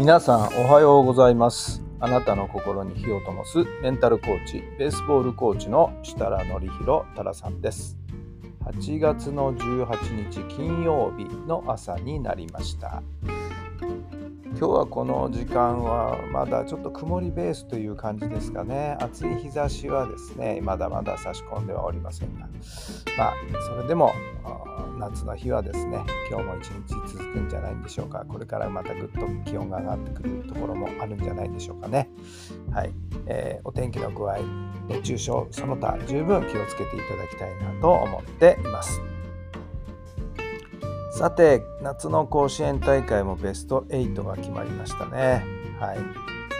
皆さんおはようございます。あなたの心に火を灯すメンタルコーチベースボールコーチの設楽範弘太良さんです。8月の18日金曜日の朝になりました。今日はこの時間はまだちょっと曇りベースという感じですかね。暑い日差しはですねまだまだ差し込んではおりませんが。まあそれでも夏の日はですね今日も一日続くんじゃないんでしょうか。これからまたぐっと気温が上がってくるところもあるんじゃないでしょうかね。はい、えー、お天気の具合熱中症その他十分気をつけていただきたいなと思っています。さて夏の甲子園大会もベスト8が決まりましたね。はい、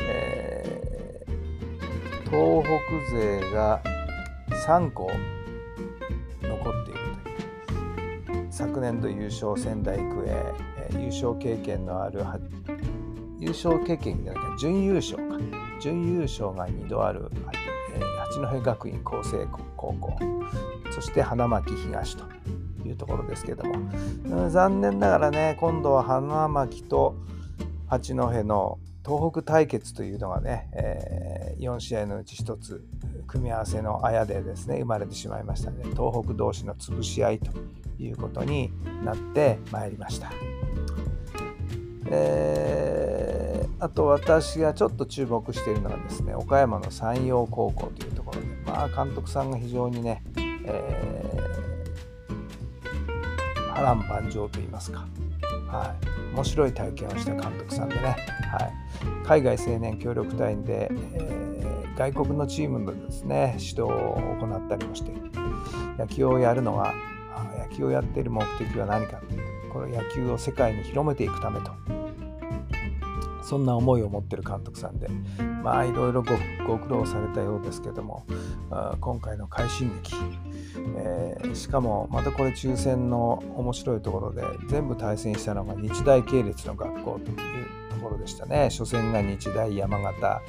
えー、東北勢が3校昨年度優勝仙台育英、えー、優勝経験のある優勝経験じゃないか準優勝か。準優勝が2度ある、えー、八戸学院光星高校。そして花巻東というところですけども、うん、残念ながらね今度は花巻と八戸の東北対決というのがね、えー、4試合のうち1つ組み合わせのあやでですね生まれてしまいましたので東北同士の潰し合いということになってまいりました。えー、あと私がちょっと注目しているのがですね岡山の山陽高校というところでまあ監督さんが非常にね、えー、波乱万丈といいますか、はい、面白い体験をした監督さんでね、はい、海外青年協力隊で、えー、外国のチームのですね指導を行ったりもして野球をやるのが野球をやっている目的は何かこれ野球を世界に広めていくためとそんな思いを持っている監督さんでまあいろいろごご苦労されたようですけども今回の快進撃、えー、しかもまたこれ抽選の面白いところで全部対戦したのが日大系列の学校というところでしたね。初戦が日大山形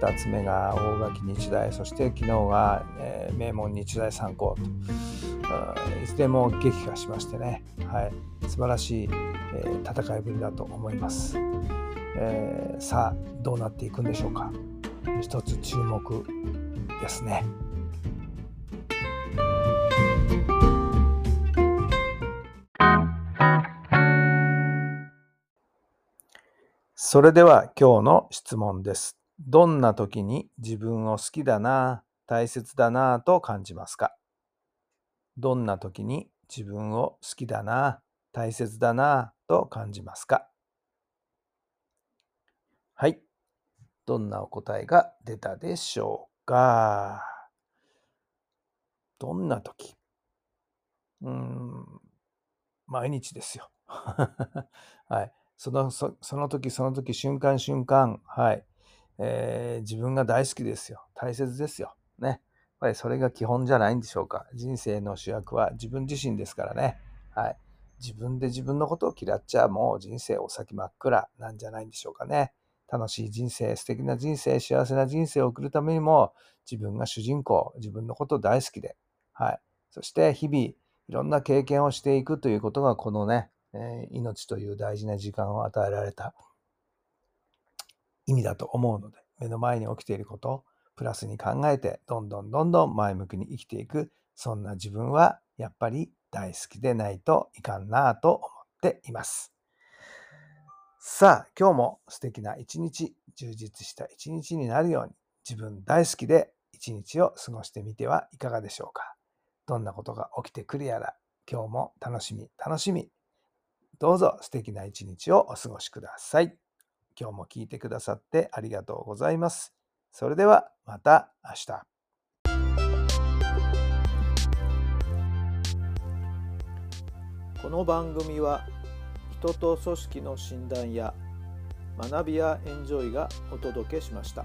2つ目が大垣日大そして昨日が、えー、名門日大三高といずれも激化しましてね、はい、素晴らしい、えー、戦いぶりだと思います、えー、さあどうなっていくんでしょうか。一つ注目ですね。それでは今日の質問です。どんな時に自分を好きだな大切だなと感じますか？どんな時に自分を好きだな、大切だなと感じますか？はい。どんなお答えが出たでしょうか？どんな時？うん、毎日ですよ。はい。そのそその時その時瞬間瞬間、はい、えー、自分が大好きですよ。大切ですよ。ね。やっぱりそれが基本じゃないんでしょうか。人生の主役は自分自身ですからね。はい。自分で自分のことを嫌っちゃもう人生お先真っ暗なんじゃないんでしょうかね。楽しい人生、素敵な人生、幸せな人生を送るためにも自分が主人公、自分のこと大好きで、はい。そして日々いろんな経験をしていくということがこのね、えー、命という大事な時間を与えられた意味だと思うので、目の前に起きていることを、プラスに考えて、どんどんどんどん前向きに生きていく、そんな自分はやっぱり大好きでないといかんなぁと思っています。さあ、今日も素敵な一日、充実した一日になるように、自分大好きで一日を過ごしてみてはいかがでしょうか。どんなことが起きてくるやら、今日も楽しみ、楽しみ。どうぞ素敵な一日をお過ごしください。今日も聞いてくださってありがとうございます。それではまた明日。この番組は人と組織の診断や学びやエンジョイがお届けしました。